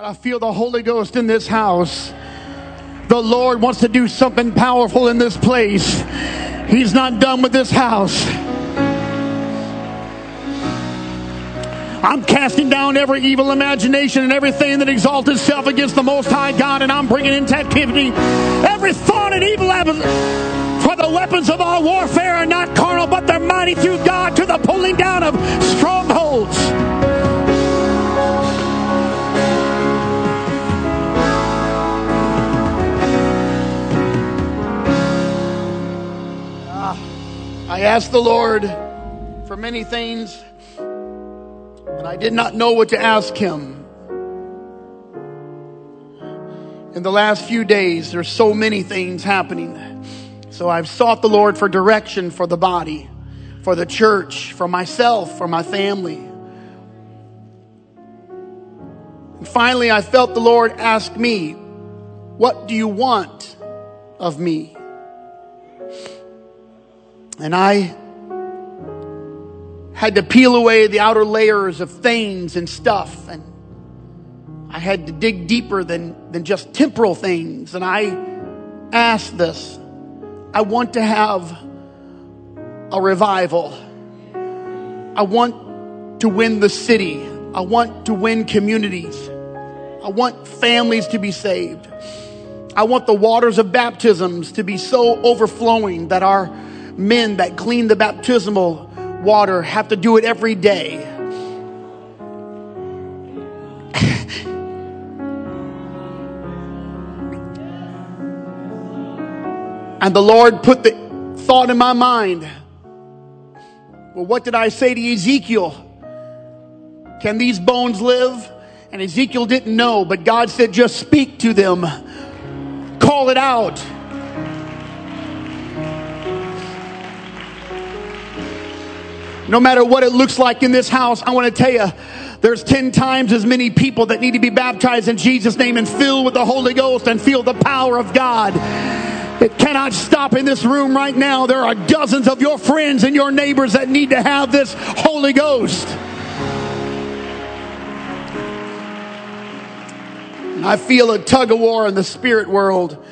But I feel the Holy Ghost in this house. The Lord wants to do something powerful in this place. He's not done with this house. I'm casting down every evil imagination and everything that exalts itself against the Most High God, and I'm bringing in captivity every thought and evil For the weapons of our warfare are not carnal, but they're mighty through God to the pulling down of strongholds. I asked the Lord for many things and I did not know what to ask him. In the last few days, there's so many things happening. So I've sought the Lord for direction for the body, for the church, for myself, for my family. And finally, I felt the Lord ask me, What do you want of me? And I had to peel away the outer layers of things and stuff and I had to dig deeper than, than just temporal things. And I asked this. I want to have a revival. I want to win the city. I want to win communities. I want families to be saved. I want the waters of baptisms to be so overflowing that our men that clean the baptismal water have to do it every day. and the Lord put the thought in my mind well, what did I say to Ezekiel? Can these bones live? And Ezekiel didn't know, but God said, just speak to them, call it out. No matter what it looks like in this house, I want to tell you, there's 10 times as many people that need to be baptized in Jesus' name and filled with the Holy Ghost and feel the power of God. It cannot stop in this room right now. There are dozens of your friends and your neighbors that need to have this Holy Ghost. I feel a tug of war in the spirit world.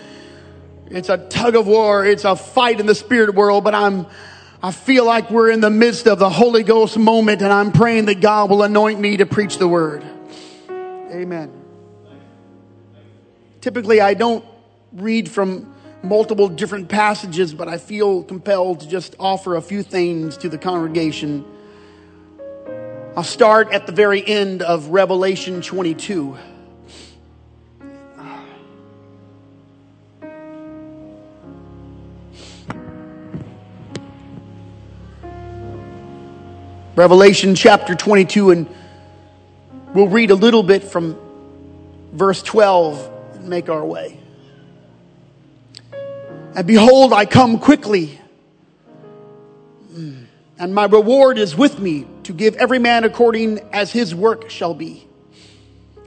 It's a tug of war. It's a fight in the spirit world, but I'm I feel like we're in the midst of the Holy Ghost moment and I'm praying that God will anoint me to preach the word. Amen. Typically, I don't read from multiple different passages, but I feel compelled to just offer a few things to the congregation. I'll start at the very end of Revelation 22. Revelation chapter 22, and we'll read a little bit from verse 12 and make our way. And behold, I come quickly, mm, and my reward is with me to give every man according as his work shall be.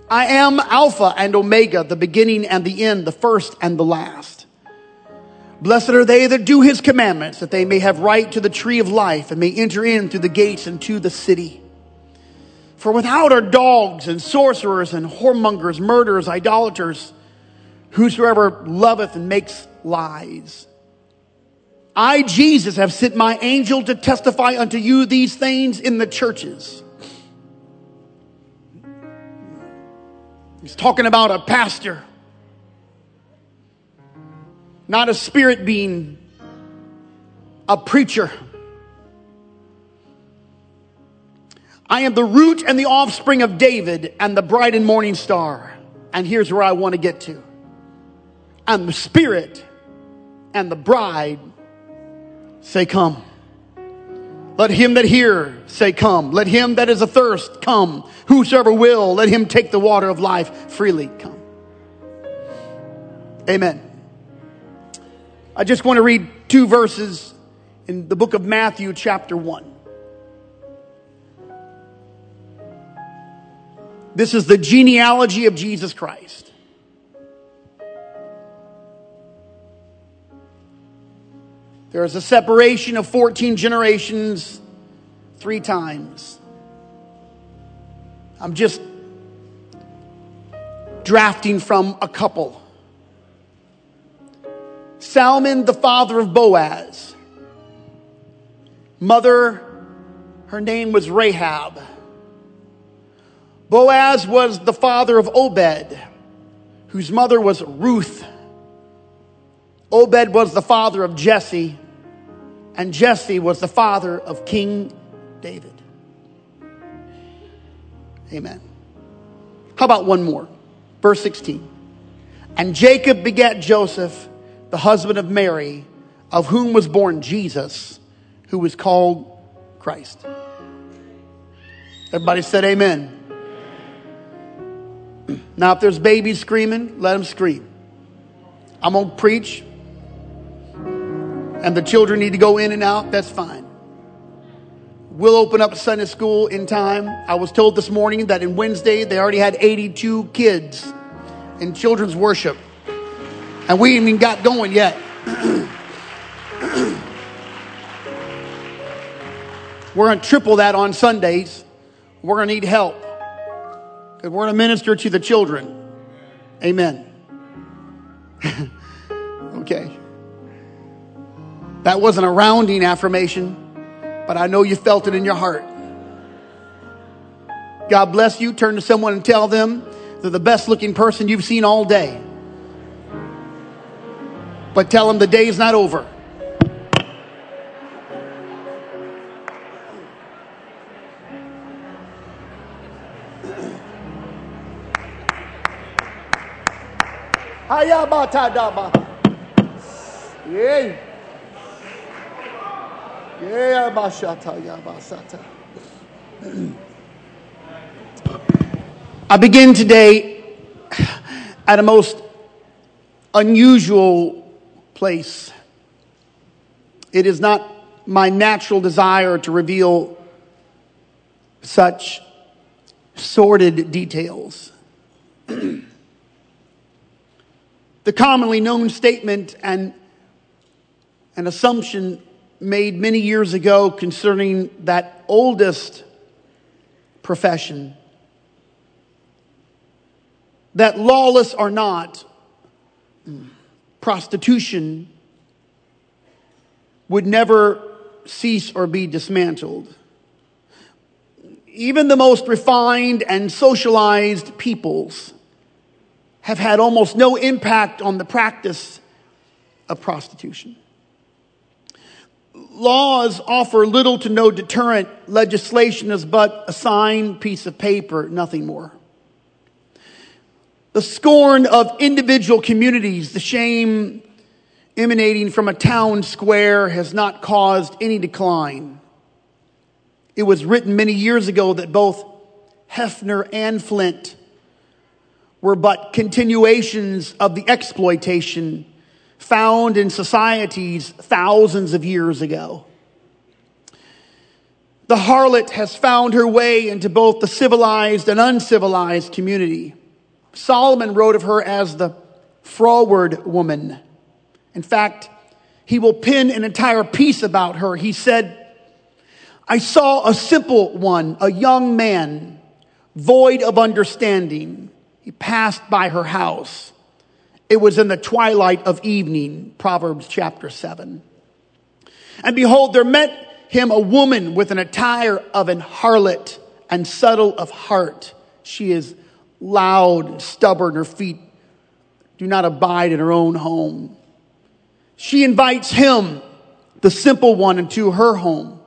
I am Alpha and Omega, the beginning and the end, the first and the last. Blessed are they that do his commandments, that they may have right to the tree of life and may enter in through the gates into the city. For without are dogs and sorcerers and whoremongers, murderers, idolaters, whosoever loveth and makes lies. I, Jesus, have sent my angel to testify unto you these things in the churches. He's talking about a pastor not a spirit being, a preacher. I am the root and the offspring of David and the bright and morning star. And here's where I want to get to. And the spirit and the bride say, Come. Let him that hear say, Come. Let him that is athirst come. Whosoever will, let him take the water of life freely. Come. Amen. I just want to read two verses in the book of Matthew, chapter 1. This is the genealogy of Jesus Christ. There is a separation of 14 generations three times. I'm just drafting from a couple. Salmon, the father of Boaz. Mother, her name was Rahab. Boaz was the father of Obed, whose mother was Ruth. Obed was the father of Jesse, and Jesse was the father of King David. Amen. How about one more? Verse 16. And Jacob begat Joseph, the husband of Mary, of whom was born Jesus, who was called Christ. Everybody said amen. Now, if there's babies screaming, let them scream. I'm going to preach, and the children need to go in and out, that's fine. We'll open up Sunday school in time. I was told this morning that in Wednesday they already had 82 kids in children's worship. And we ain't even got going yet. we're going to triple that on Sundays. We're going to need help. Because we're going to minister to the children. Amen. okay. That wasn't a rounding affirmation but I know you felt it in your heart. God bless you. Turn to someone and tell them they're the best looking person you've seen all day. But tell them the day is not over. Yeah. I begin today at a most unusual place. It is not my natural desire to reveal such sordid details. the commonly known statement and an assumption made many years ago concerning that oldest profession that lawless or not, prostitution would never cease or be dismantled. Even the most refined and socialized peoples have had almost no impact on the practice of prostitution laws offer little to no deterrent. Legislation is but a signed piece of paper, nothing more. The scorn of individual communities, the shame emanating from a town square has not caused any decline. It was written many years ago that both Hefner and Flynt were but continuations of the exploitation found in societies thousands of years ago. The harlot has found her way into both the civilized and uncivilized community. Solomon wrote of her as the froward woman. In fact, he will pin an entire piece about her. He said, I saw a simple one, a young man, void of understanding. He passed by her house. It was in the twilight of evening, Proverbs chapter 7. And behold, there met him a woman with an attire of an harlot and subtle of heart. She is loud, stubborn, her feet do not abide in her own home. She invites him, the simple one, into her home.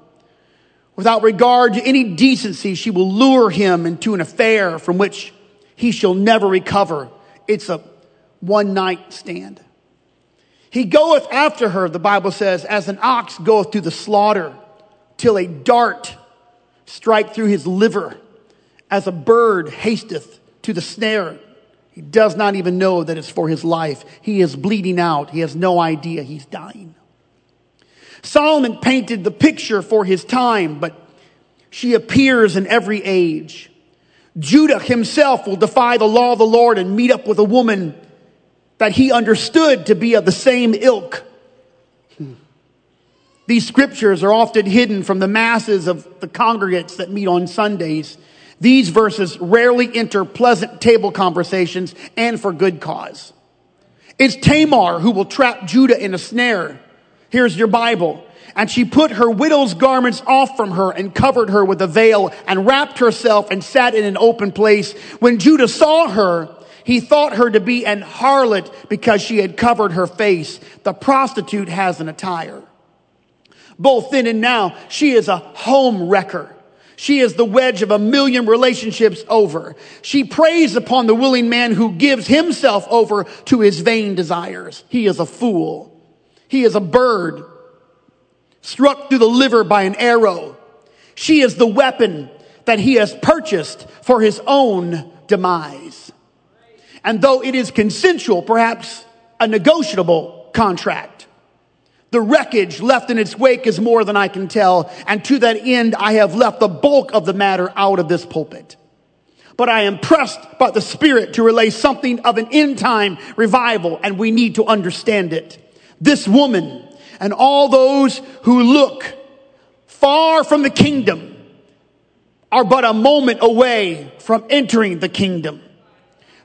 Without regard to any decency, she will lure him into an affair from which he shall never recover. It's a one night stand. He goeth after her, the Bible says, as an ox goeth to the slaughter, till a dart strike through his liver, as a bird hasteth to the snare. He does not even know that it's for his life. He is bleeding out. He has no idea he's dying. Solomon painted the picture for his time, but she appears in every age. Judah himself will defy the law of the Lord and meet up with a woman that he understood to be of the same ilk. These scriptures are often hidden from the masses of the congregates that meet on Sundays. These verses rarely enter pleasant table conversations and for good cause. It's Tamar who will trap Judah in a snare. Here's your Bible. And she put her widow's garments off from her and covered her with a veil and wrapped herself and sat in an open place. When Judah saw her, he thought her to be an harlot because she had covered her face. The prostitute has an attire. Both then and now, she is a home wrecker. She is the wedge of a million relationships over. She preys upon the willing man who gives himself over to his vain desires. He is a fool. He is a bird struck through the liver by an arrow. She is the weapon that he has purchased for his own demise. And though it is consensual, perhaps a negotiable contract, the wreckage left in its wake is more than I can tell. And to that end, I have left the bulk of the matter out of this pulpit. But I am pressed by the Spirit to relay something of an end time revival, and we need to understand it. This woman and all those who look far from the kingdom are but a moment away from entering the kingdom.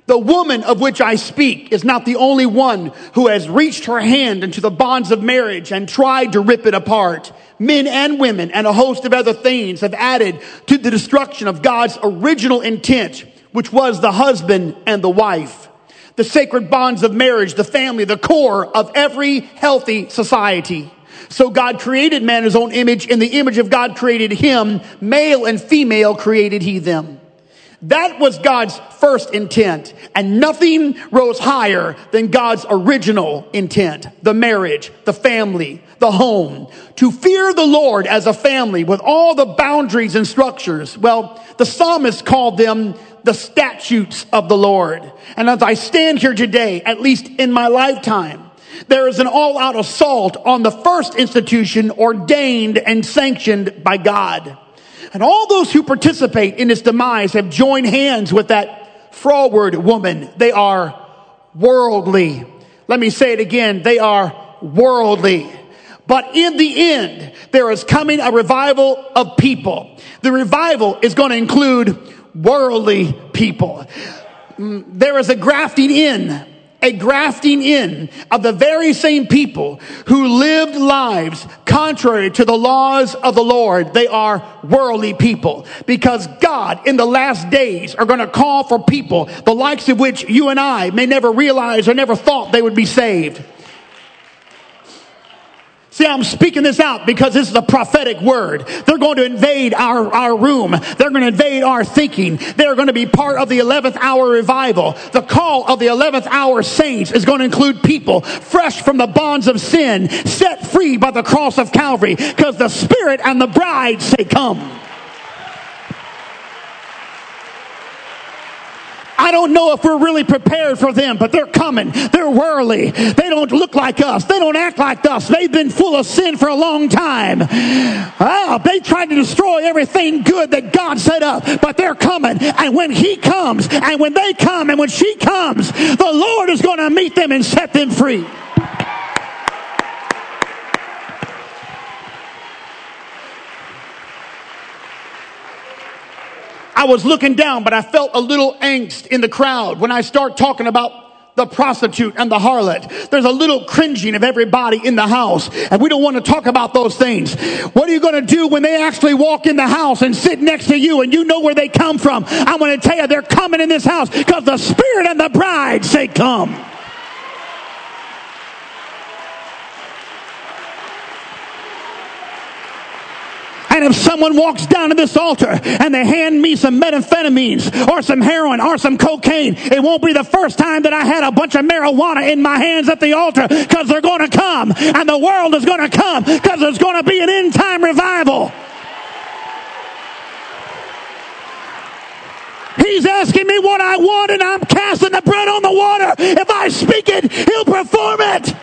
The woman of which I speak is not the only one who has reached her hand into the bonds of marriage and tried to rip it apart. Men and women and a host of other things have added to the destruction of God's original intent, which was the husband and the wife. The sacred bonds of marriage, the family, the core of every healthy society. So God created man his own image. In the image of God created him. Male and female created he them. That was God's first intent. And nothing rose higher than God's original intent. The marriage, the family, the home. To fear the Lord as a family with all the boundaries and structures. Well, the psalmist called them the statutes of the Lord. And as I stand here today, at least in my lifetime, there is an all out assault on the first institution ordained and sanctioned by God. And all those who participate in its demise have joined hands with that froward woman. They are worldly. Let me say it again. They are worldly. But in the end, there is coming a revival of people. The revival is going to include worldly people. Mm, there is a grafting in a grafting in of the very same people who lived lives contrary to the laws of the Lord. They are worldly people because God in the last days are going to call for people the likes of which you and I may never realize or never thought they would be saved. See, I'm speaking this out because this is a prophetic word. They're going to invade our, our room. They're going to invade our thinking. They're going to be part of the 11th hour revival. The call of the 11th hour saints is going to include people fresh from the bonds of sin, set free by the cross of Calvary, because the Spirit and the bride say, Come. I don't know if we're really prepared for them, but they're coming. They're worldly. They don't look like us. They don't act like us. They've been full of sin for a long time. Oh, they tried to destroy everything good that God set up, but they're coming. And when He comes, and when they come, and when she comes, the Lord is going to meet them and set them free. I was looking down, but I felt a little angst in the crowd when I start talking about the prostitute and the harlot. There's a little cringing of everybody in the house, and we don't want to talk about those things. What are you going to do when they actually walk in the house and sit next to you and you know where they come from? I'm going to tell you they're coming in this house because the Spirit and the bride say, Come. And if someone walks down to this altar and they hand me some methamphetamines or some heroin or some cocaine, it won't be the first time that I had a bunch of marijuana in my hands at the altar because they're going to come and the world is going to come because there's going to be an end time revival. He's asking me what I want, and I'm casting the bread on the water. If I speak it, he'll perform it.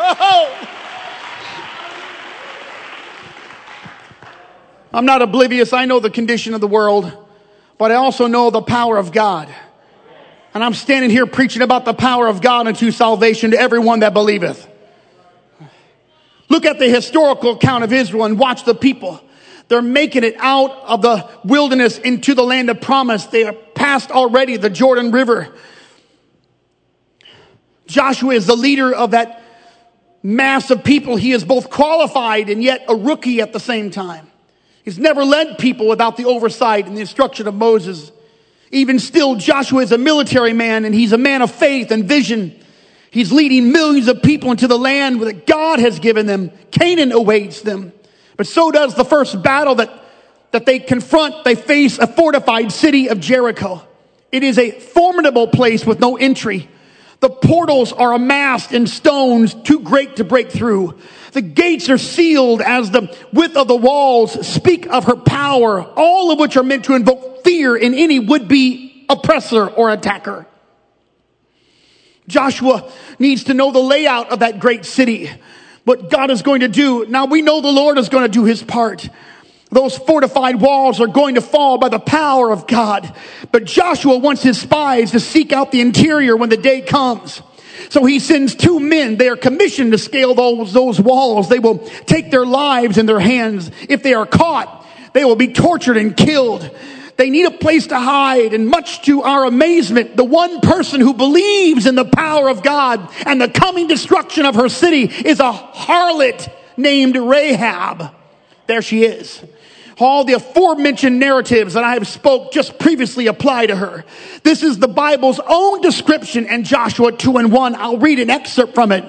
I'm not oblivious. I know the condition of the world, but I also know the power of God. And I'm standing here preaching about the power of God unto salvation to everyone that believeth. Look at the historical account of Israel and watch the people. They're making it out of the wilderness into the land of promise. They are past already the Jordan River. Joshua is the leader of that mass of people. He is both qualified and yet a rookie at the same time. He's never led people without the oversight and the instruction of Moses. Even still, Joshua is a military man and he's a man of faith and vision. He's leading millions of people into the land that God has given them. Canaan awaits them. But so does the first battle that, that they confront. They face a fortified city of Jericho. It is a formidable place with no entry. The portals are amassed in stones too great to break through. The gates are sealed as the width of the walls speak of her power, all of which are meant to invoke fear in any would-be oppressor or attacker. Joshua needs to know the layout of that great city, what God is going to do. Now we know the Lord is going to do his part. Those fortified walls are going to fall by the power of God. But Joshua wants his spies to seek out the interior when the day comes. So he sends two men. They are commissioned to scale those, those walls. They will take their lives in their hands. If they are caught, they will be tortured and killed. They need a place to hide. And much to our amazement, the one person who believes in the power of God and the coming destruction of her city is a harlot named Rahab. There she is all the aforementioned narratives that I have spoke just previously apply to her. This is the Bible's own description in Joshua 2 and 1. I'll read an excerpt from it.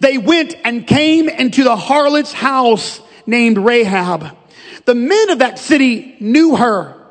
They went and came into the harlot's house named Rahab. The men of that city knew her.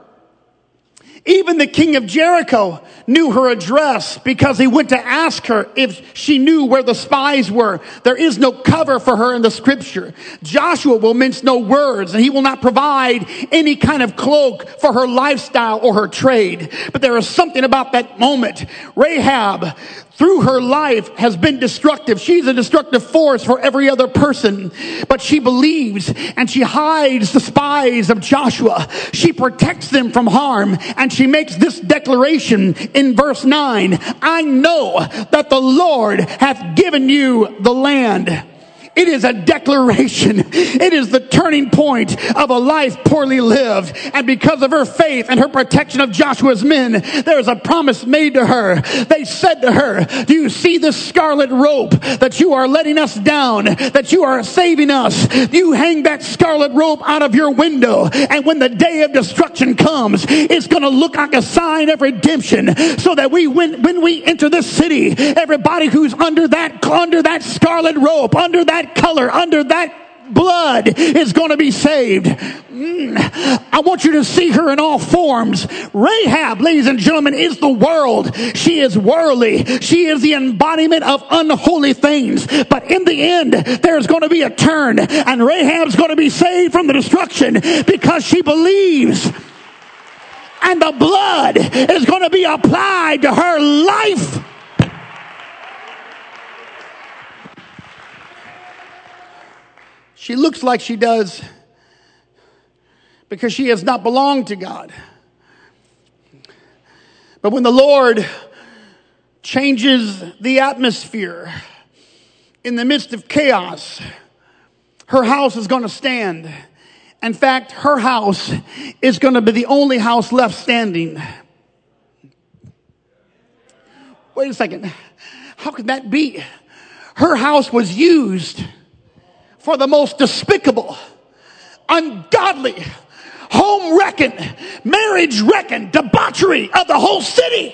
Even the king of Jericho knew her address because he went to ask her if she knew where the spies were. There is no cover for her in the scripture. Joshua will mince no words and he will not provide any kind of cloak for her lifestyle or her trade. But there is something about that moment. Rahab, through her life has been destructive. She's a destructive force for every other person, but she believes and she hides the spies of Joshua. She protects them from harm and she makes this declaration in verse 9. I know that the Lord hath given you the land. It is a declaration. It is the turning point of a life poorly lived. And because of her faith and her protection of Joshua's men, there is a promise made to her. They said to her, do you see this scarlet rope that you are letting us down, that you are saving us? You hang that scarlet rope out of your window. And when the day of destruction comes, it's going to look like a sign of redemption so that we, when, when we enter this city, everybody who's under that, under that scarlet rope, under that that color, under that blood is going to be saved. Mm. I want you to see her in all forms. Rahab, ladies and gentlemen, is the world. She is worldly. She is the embodiment of unholy things. But in the end, there's going to be a turn and Rahab's going to be saved from the destruction because she believes. And the blood is going to be applied to her life. She looks like she does because she has not belonged to God. But when the Lord changes the atmosphere in the midst of chaos, her house is going to stand. In fact, her house is going to be the only house left standing. Wait a second. How could that be? Her house was used for the most despicable, ungodly, home wrecking, marriage wrecking, debauchery of the whole city.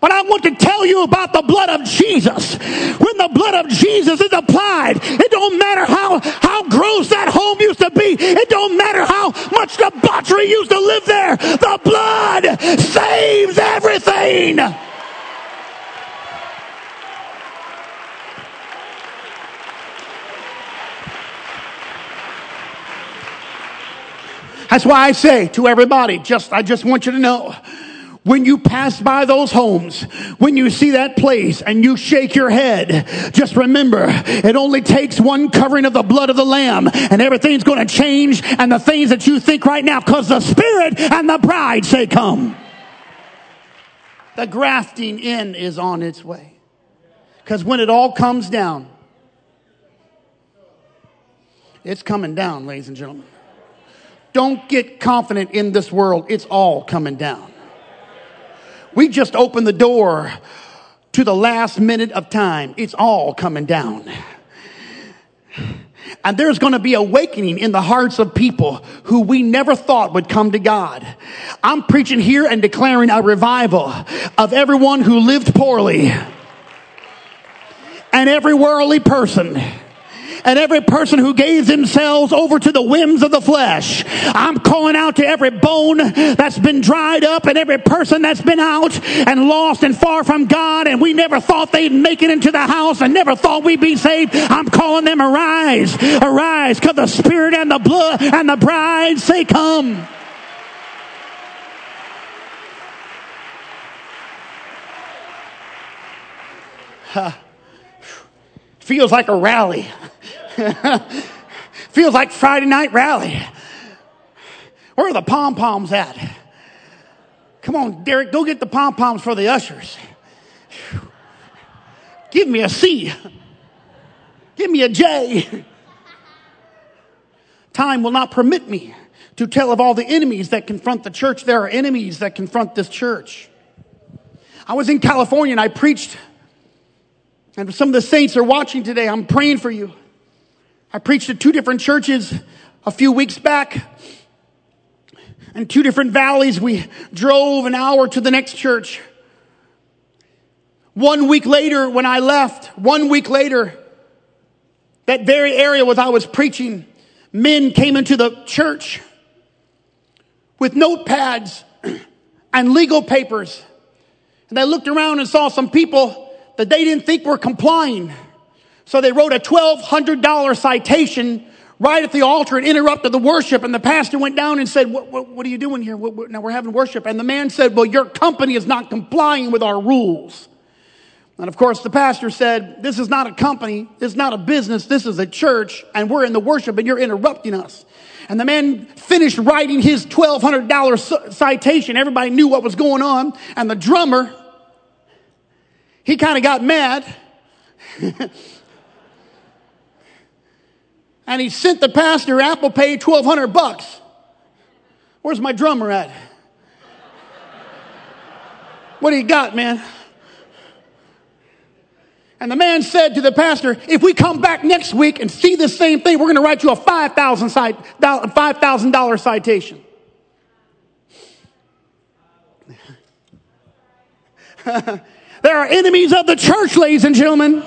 But I want to tell you about the blood of Jesus. When the blood of Jesus is applied, it don't matter how, how gross that home used to be. It don't matter how much debauchery used to live there. The blood saves everything. That's why I say to everybody, just, I just want you to know, when you pass by those homes, when you see that place and you shake your head, just remember, it only takes one covering of the blood of the lamb and everything's going to change and the things that you think right now because the spirit and the bride say come. The grafting in is on its way. Because when it all comes down, It's coming down, ladies and gentlemen. Don't get confident in this world. It's all coming down. We just opened the door to the last minute of time. It's all coming down. And there's going to be awakening in the hearts of people who we never thought would come to God. I'm preaching here and declaring a revival of everyone who lived poorly and every worldly person and every person who gave themselves over to the whims of the flesh. I'm calling out to every bone that's been dried up and every person that's been out and lost and far from God and we never thought they'd make it into the house and never thought we'd be saved. I'm calling them arise, arise, cause the spirit and the blood and the bride say come. Huh. Feels like a rally. Feels like Friday night rally. Where are the pom poms at? Come on, Derek, go get the pom poms for the ushers. Give me a C. Give me a J. Time will not permit me to tell of all the enemies that confront the church. There are enemies that confront this church. I was in California and I preached, and some of the saints are watching today. I'm praying for you. I preached at two different churches a few weeks back. In two different valleys, we drove an hour to the next church. One week later, when I left, one week later, that very area where I was preaching, men came into the church with notepads and legal papers. And they looked around and saw some people that they didn't think were complying. So they wrote a $1,200 citation right at the altar and interrupted the worship. And the pastor went down and said, What, what, what are you doing here? What, now we're having worship. And the man said, Well, your company is not complying with our rules. And of course, the pastor said, This is not a company. This is not a business. This is a church. And we're in the worship and you're interrupting us. And the man finished writing his $1,200 citation. Everybody knew what was going on. And the drummer, he kind of got mad. and he sent the pastor Apple Pay 1200 bucks. Where's my drummer at? What do you got, man? And the man said to the pastor, if we come back next week and see the same thing, we're going to write you a $5,000 $5, citation. there are enemies of the church, ladies and gentlemen.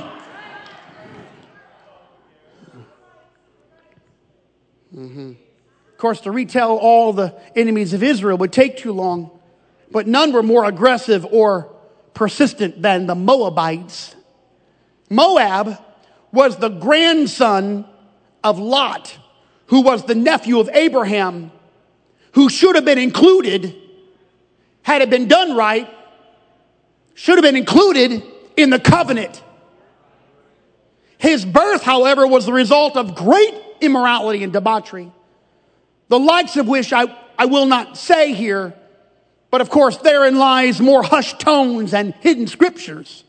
Mm-hmm. Of course, to retell all the enemies of Israel would take too long, but none were more aggressive or persistent than the Moabites. Moab was the grandson of Lot, who was the nephew of Abraham, who should have been included had it been done right, should have been included in the covenant. His birth, however, was the result of great immorality and debauchery, the likes of which I, I will not say here, but of course therein lies more hushed tones and hidden scriptures.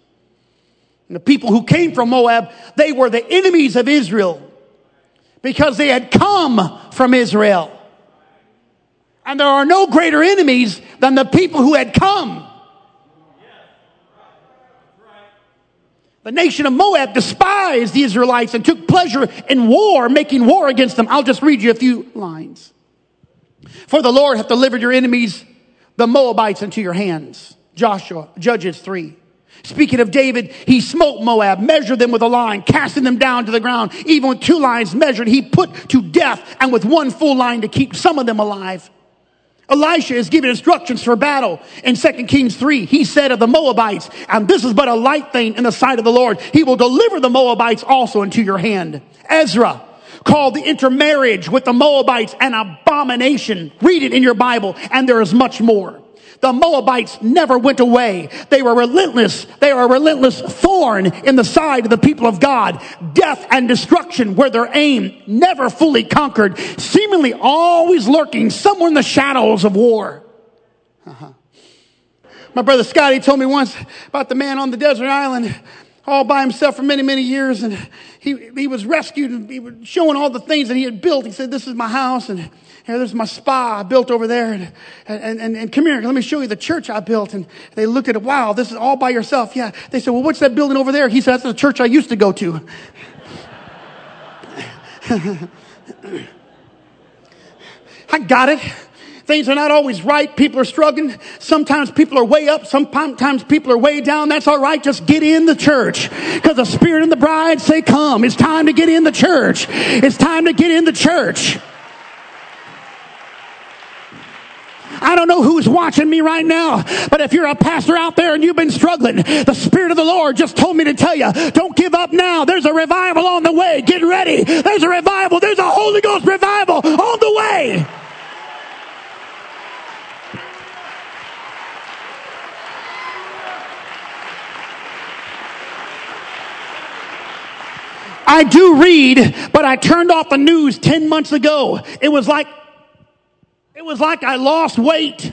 And the people who came from Moab, they were the enemies of Israel because they had come from Israel. And there are no greater enemies than the people who had come. The nation of Moab despised the Israelites and took pleasure in war, making war against them. I'll just read you a few lines. For the Lord hath delivered your enemies, the Moabites, into your hands. Joshua, Judges 3. Speaking of David, he smote Moab, measured them with a line, casting them down to the ground. Even with two lines measured, he put to death, and with one full line to keep some of them alive. Elisha is giving instructions for battle in 2 Kings 3. He said of the Moabites, and this is but a light thing in the sight of the Lord. He will deliver the Moabites also into your hand. Ezra called the intermarriage with the Moabites an abomination. Read it in your Bible, and there is much more. The Moabites never went away. They were relentless. They are a relentless thorn in the side of the people of God. Death and destruction were their aim, never fully conquered, seemingly always lurking somewhere in the shadows of war. Uh-huh. My brother Scotty told me once about the man on the desert island all by himself for many, many years. And he, he was rescued and he was showing all the things that he had built. He said, this is my house and here, there's my spa built over there. And, and, and, and come here, let me show you the church I built. And they looked at it, wow, this is all by yourself. Yeah. They said, well, what's that building over there? He said, that's the church I used to go to. I got it. Things are not always right. People are struggling. Sometimes people are way up. Sometimes people are way down. That's all right. Just get in the church. Because the Spirit and the bride say, come. It's time to get in the church. It's time to get in the church. I don't know who's watching me right now, but if you're a pastor out there and you've been struggling, the Spirit of the Lord just told me to tell you, don't give up now. There's a revival on the way. Get ready. There's a revival. There's a Holy Ghost revival on the way. I do read, but I turned off the news 10 months ago. It was like, was like I lost weight.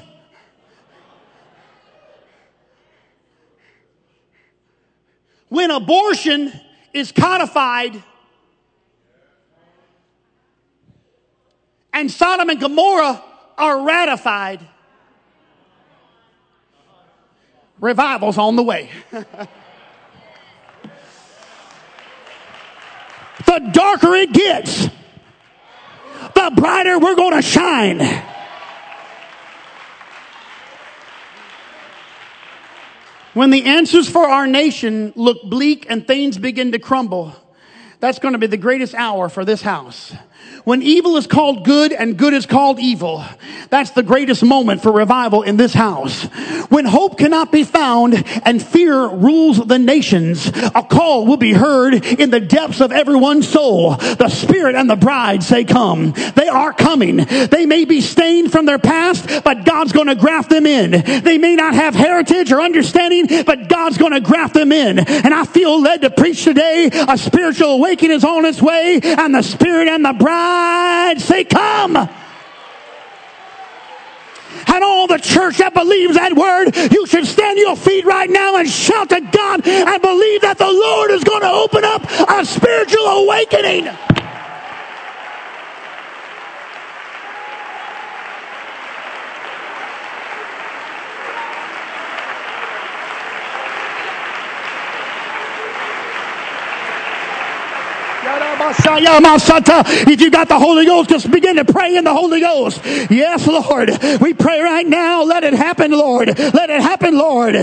When abortion is codified and Sodom and Gomorrah are ratified, revival's on the way. the darker it gets, the brighter we're going to shine. When the answers for our nation look bleak and things begin to crumble, that's going to be the greatest hour for this house. When evil is called good and good is called evil, that's the greatest moment for revival in this house. When hope cannot be found and fear rules the nations, a call will be heard in the depths of everyone's soul. The Spirit and the bride say, Come. They are coming. They may be stained from their past, but God's going to graft them in. They may not have heritage or understanding, but God's going to graft them in. And I feel led to preach today a spiritual awakening is on its way, and the Spirit and the bride say, Come. And all the church that believes that word, you should stand your feet right now and shout to God and believe that the Lord is going to open up a spiritual awakening. If you got the Holy Ghost, just begin to pray in the Holy Ghost. Yes, Lord. We pray right now. Let it happen, Lord. Let it happen, Lord.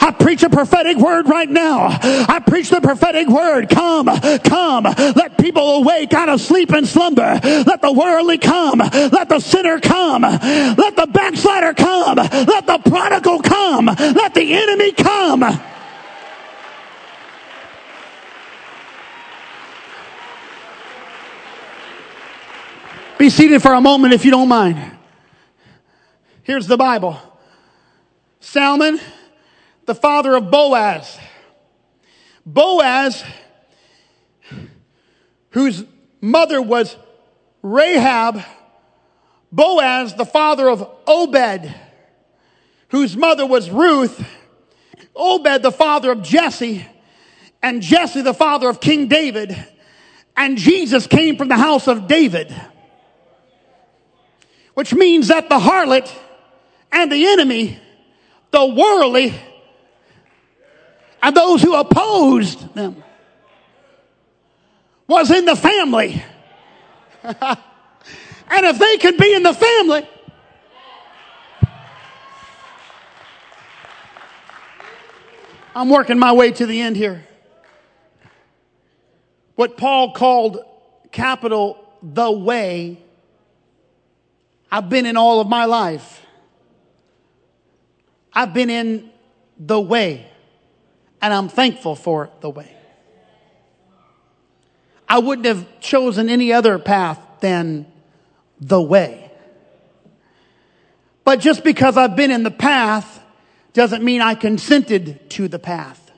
I preach a prophetic word right now. I preach the prophetic word. Come, come. Let people awake out of sleep and slumber. Let the worldly come. Let the sinner come. Let the backslider come. Let the prodigal come. Let the enemy come. Be seated for a moment if you don't mind. Here's the Bible. Salmon the father of Boaz. Boaz, whose mother was Rahab, Boaz, the father of Obed, whose mother was Ruth, Obed, the father of Jesse, and Jesse, the father of King David, and Jesus came from the house of David. Which means that the harlot and the enemy, the worldly, and those who opposed them was in the family. and if they could be in the family, I'm working my way to the end here. What Paul called capital the way, I've been in all of my life. I've been in the way and I'm thankful for the way. I wouldn't have chosen any other path than the way. But just because I've been in the path doesn't mean I consented to the path.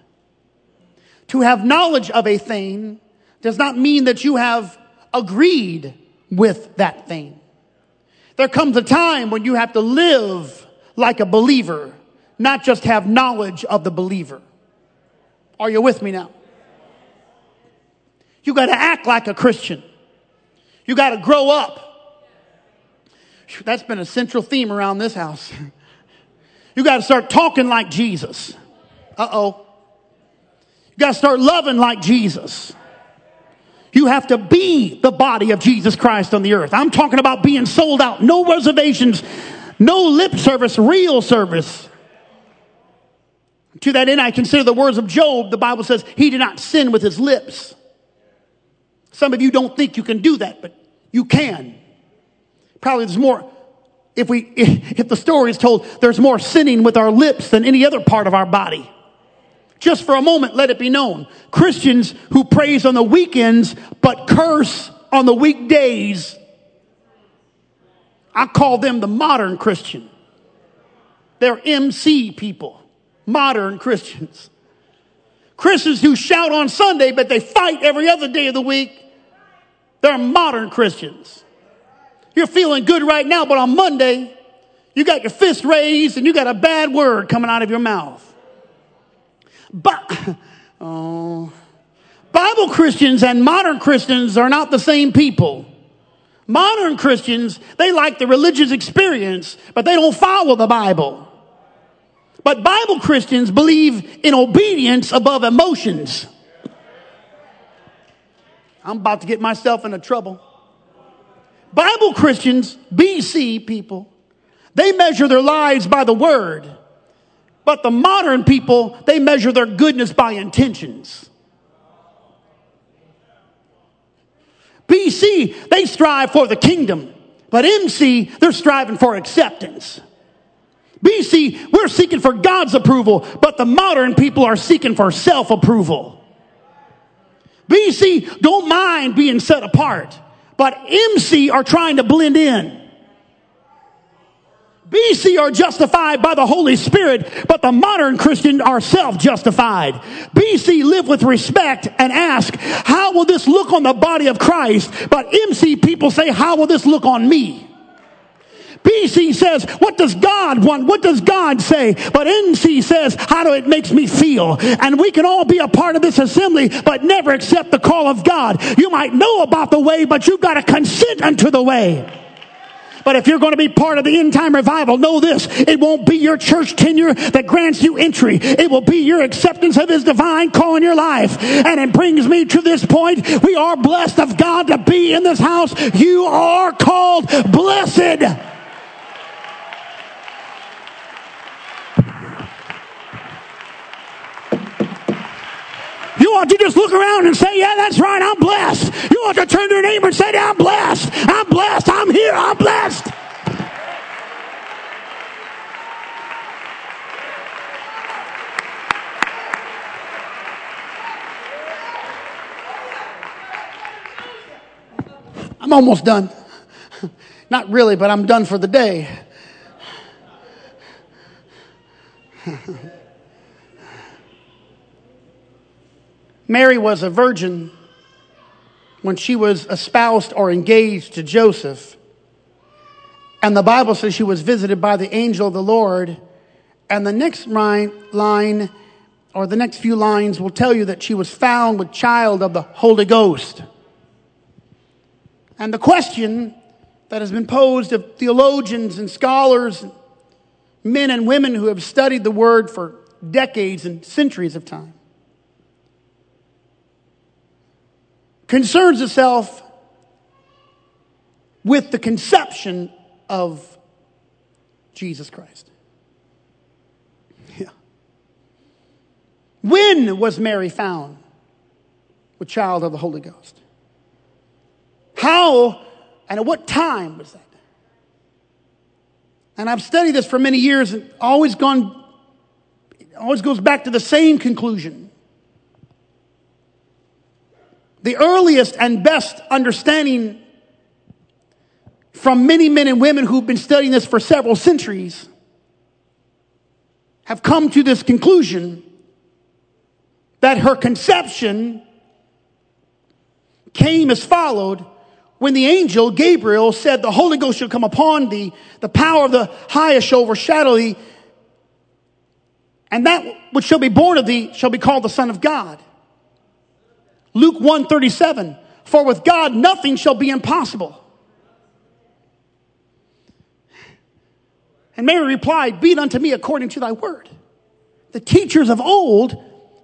To have knowledge of a thing does not mean that you have agreed with that thing. There comes a time when you have to live like a believer, not just have knowledge of the believer. Are you with me now? You got to act like a Christian. You got to grow up. That's been a central theme around this house. You got to start talking like Jesus. Uh oh. You got to start loving like Jesus. You have to be the body of Jesus Christ on the earth. I'm talking about being sold out, no reservations, no lip service, real service. To that end, I consider the words of Job. The Bible says he did not sin with his lips. Some of you don't think you can do that, but you can. Probably there's more, if we, if if the story is told, there's more sinning with our lips than any other part of our body. Just for a moment, let it be known. Christians who praise on the weekends but curse on the weekdays, I call them the modern Christian. They're MC people, modern Christians. Christians who shout on Sunday but they fight every other day of the week, they're modern Christians. You're feeling good right now, but on Monday, you got your fist raised and you got a bad word coming out of your mouth. But, oh, Bible Christians and modern Christians are not the same people. Modern Christians, they like the religious experience, but they don't follow the Bible. But Bible Christians believe in obedience above emotions. I'm about to get myself into trouble. Bible Christians, BC people, they measure their lives by the word. But the modern people, they measure their goodness by intentions. BC, they strive for the kingdom. But MC, they're striving for acceptance. BC, we're seeking for God's approval, but the modern people are seeking for self approval. BC don't mind being set apart, but MC are trying to blend in. BC are justified by the Holy Spirit, but the modern Christian are self-justified. BC live with respect and ask, how will this look on the body of Christ? But MC people say, how will this look on me? BC says, what does God want? What does God say? But MC says, how do it makes me feel? And we can all be a part of this assembly, but never accept the call of God. You might know about the way, but you've got to consent unto the way. But if you're going to be part of the end time revival, know this. It won't be your church tenure that grants you entry. It will be your acceptance of his divine call in your life. And it brings me to this point. We are blessed of God to be in this house. You are called blessed. Ought to just look around and say, Yeah, that's right, I'm blessed. You ought to turn to your neighbor and say, I'm blessed. I'm blessed. I'm here. I'm blessed. I'm almost done. Not really, but I'm done for the day. Mary was a virgin when she was espoused or engaged to Joseph. And the Bible says she was visited by the angel of the Lord. And the next line, or the next few lines, will tell you that she was found with child of the Holy Ghost. And the question that has been posed of theologians and scholars, men and women who have studied the word for decades and centuries of time concerns itself with the conception of Jesus Christ. Yeah. When was Mary found with child of the Holy Ghost? How and at what time was that? And I've studied this for many years and always gone, always goes back to the same conclusion the earliest and best understanding from many men and women who've been studying this for several centuries have come to this conclusion that her conception came as followed when the angel Gabriel said, the Holy Ghost shall come upon thee, the power of the highest shall overshadow thee, and that which shall be born of thee shall be called the Son of God. Luke 137, for with God nothing shall be impossible. And Mary replied, Be it unto me according to thy word. The teachers of old,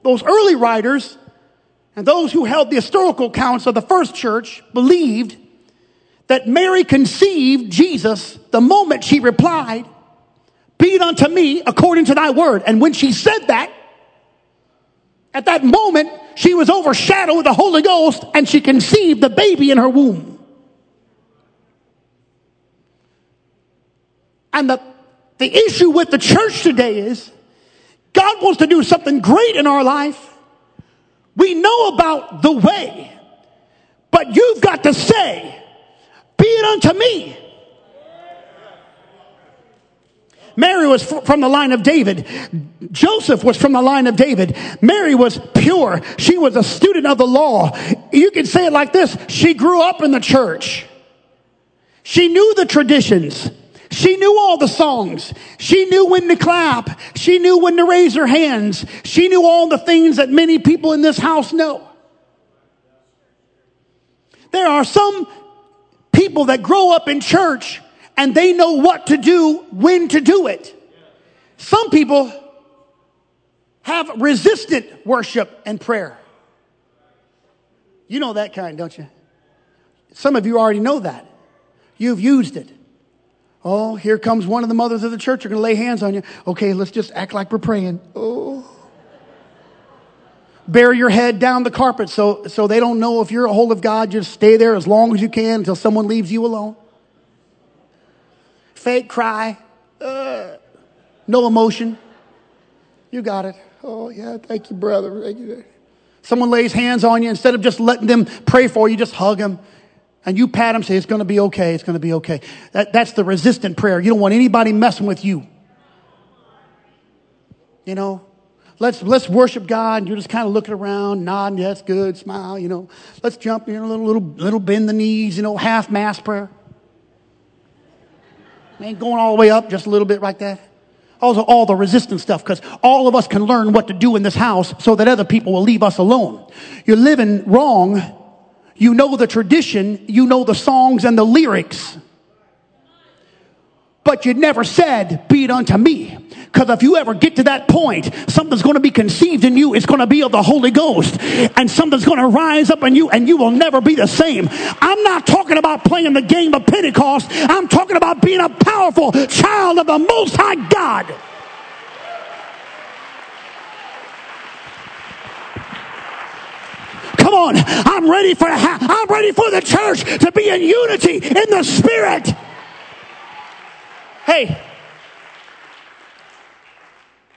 those early writers, and those who held the historical accounts of the first church believed that Mary conceived Jesus the moment she replied, Be it unto me according to thy word. And when she said that, at that moment, she was overshadowed with the Holy Ghost and she conceived the baby in her womb. And the, the issue with the church today is God wants to do something great in our life. We know about the way, but you've got to say, be it unto me. Mary was from the line of David. Joseph was from the line of David. Mary was pure. She was a student of the law. You can say it like this. She grew up in the church. She knew the traditions. She knew all the songs. She knew when to clap. She knew when to raise her hands. She knew all the things that many people in this house know. There are some people that grow up in church and they know what to do, when to do it. Some people have resistant worship and prayer. You know that kind, don't you? Some of you already know that. You've used it. Oh, here comes one of the mothers of the church. Are going to lay hands on you. Okay, let's just act like we're praying. Oh. Bury your head down the carpet so, so they don't know if you're a hold of God. Just stay there as long as you can until someone leaves you alone fake cry, uh, no emotion. You got it. Oh, yeah, thank you, brother. Thank you. Someone lays hands on you, instead of just letting them pray for you, just hug them. And you pat them, say, it's going to be okay. It's going to be okay. That, that's the resistant prayer. You don't want anybody messing with you. You know, let's, let's worship God. And you're just kind of looking around, nodding. That's good. Smile, you know. Let's jump, you know, a little, little, little bend the knees, you know, half mass prayer. Ain't going all the way up, just a little bit like that. Also, all the resistance stuff, because all of us can learn what to do in this house so that other people will leave us alone. You're living wrong. You know the tradition. You know the songs and the lyrics but you never said, be it unto me. Because if you ever get to that point, something's going to be conceived in you. It's going to be of the Holy Ghost. And something's going to rise up in you and you will never be the same. I'm not talking about playing the game of Pentecost. I'm talking about being a powerful child of the Most High God. Come on. I'm ready for, I'm ready for the church to be in unity in the spirit. Hey,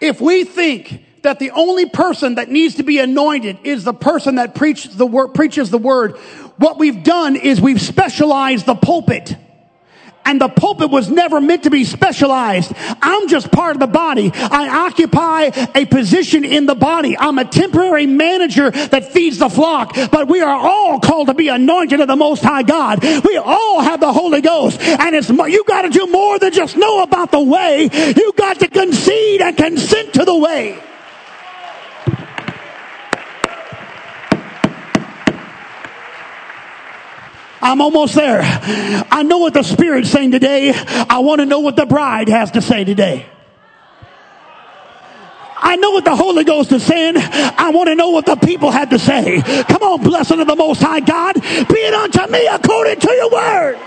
if we think that the only person that needs to be anointed is the person that preaches the word, preaches the word, what we've done is we've specialized the pulpit. And the pulpit was never meant to be specialized. I'm just part of the body. I occupy a position in the body. I'm a temporary manager that feeds the flock, but we are all called to be anointed of the Most High God. We all have the Holy Ghost, and it's you got to do more than just know about the way. You got to concede and consent to the way. I'm almost there. I know what the Spirit's saying today. I want to know what the bride has to say today. I know what the Holy Ghost is saying. I want to know what the people had to say. Come on, blessing of the Most High God, be it unto me according to your word.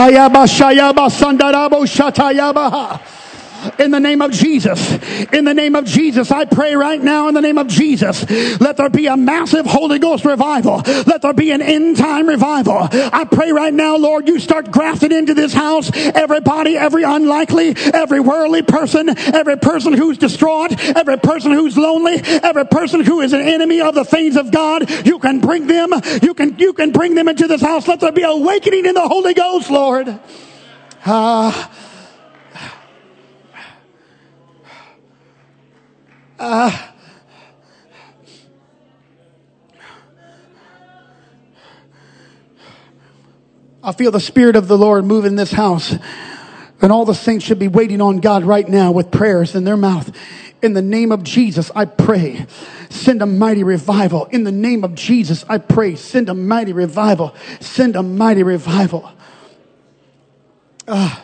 Ayaba Shayaba Sandarabo Shatayabaha. In the name of Jesus. In the name of Jesus. I pray right now in the name of Jesus. Let there be a massive Holy Ghost revival. Let there be an end time revival. I pray right now, Lord, you start grafting into this house everybody, every unlikely, every worldly person, every person who's distraught, every person who's lonely, every person who is an enemy of the things of God. You can bring them, you can, you can bring them into this house. Let there be awakening in the Holy Ghost, Lord. Ah. Uh, Uh, I feel the Spirit of the Lord move in this house. And all the saints should be waiting on God right now with prayers in their mouth. In the name of Jesus, I pray. Send a mighty revival. In the name of Jesus, I pray. Send a mighty revival. Send a mighty revival. Uh,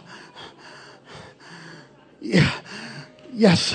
yeah. Yes.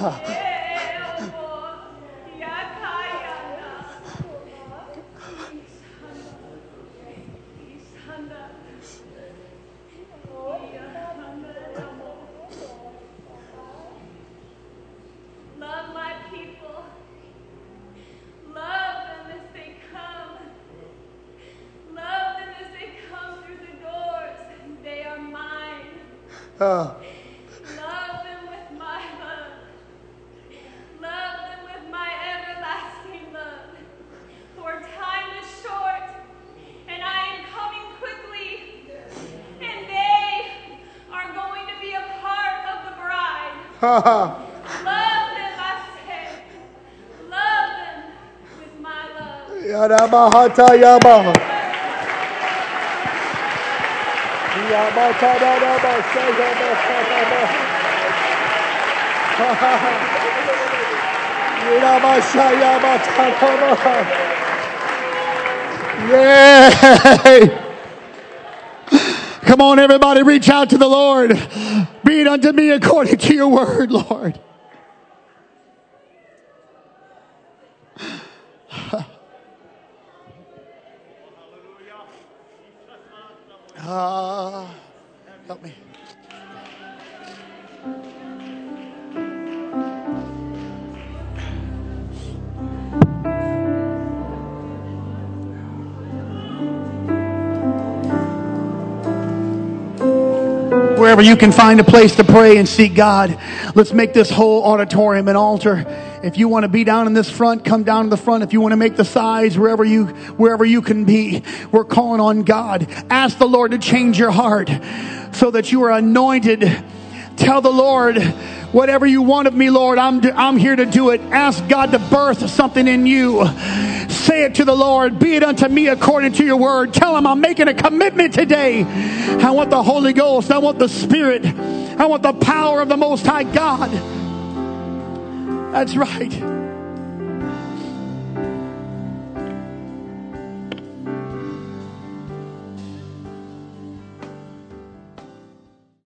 Ha! Love them, I say. Love them with my love. Yarabahata yaba. Yabata dadaba sayaba sayaba. Yiraba sayaba takaba. Yay! Come on, everybody, reach out to the Lord. Be it unto me according to your word, Lord. Ah, help me. Wherever you can find a place to pray and seek God, let's make this whole auditorium an altar. If you want to be down in this front, come down to the front. If you want to make the sides, wherever you, wherever you can be, we're calling on God. Ask the Lord to change your heart so that you are anointed. Tell the Lord, whatever you want of me, Lord, I'm, I'm here to do it. Ask God to birth something in you. Say it to the Lord, be it unto me according to your word. Tell him I'm making a commitment today. I want the Holy Ghost. I want the Spirit. I want the power of the Most High God. That's right.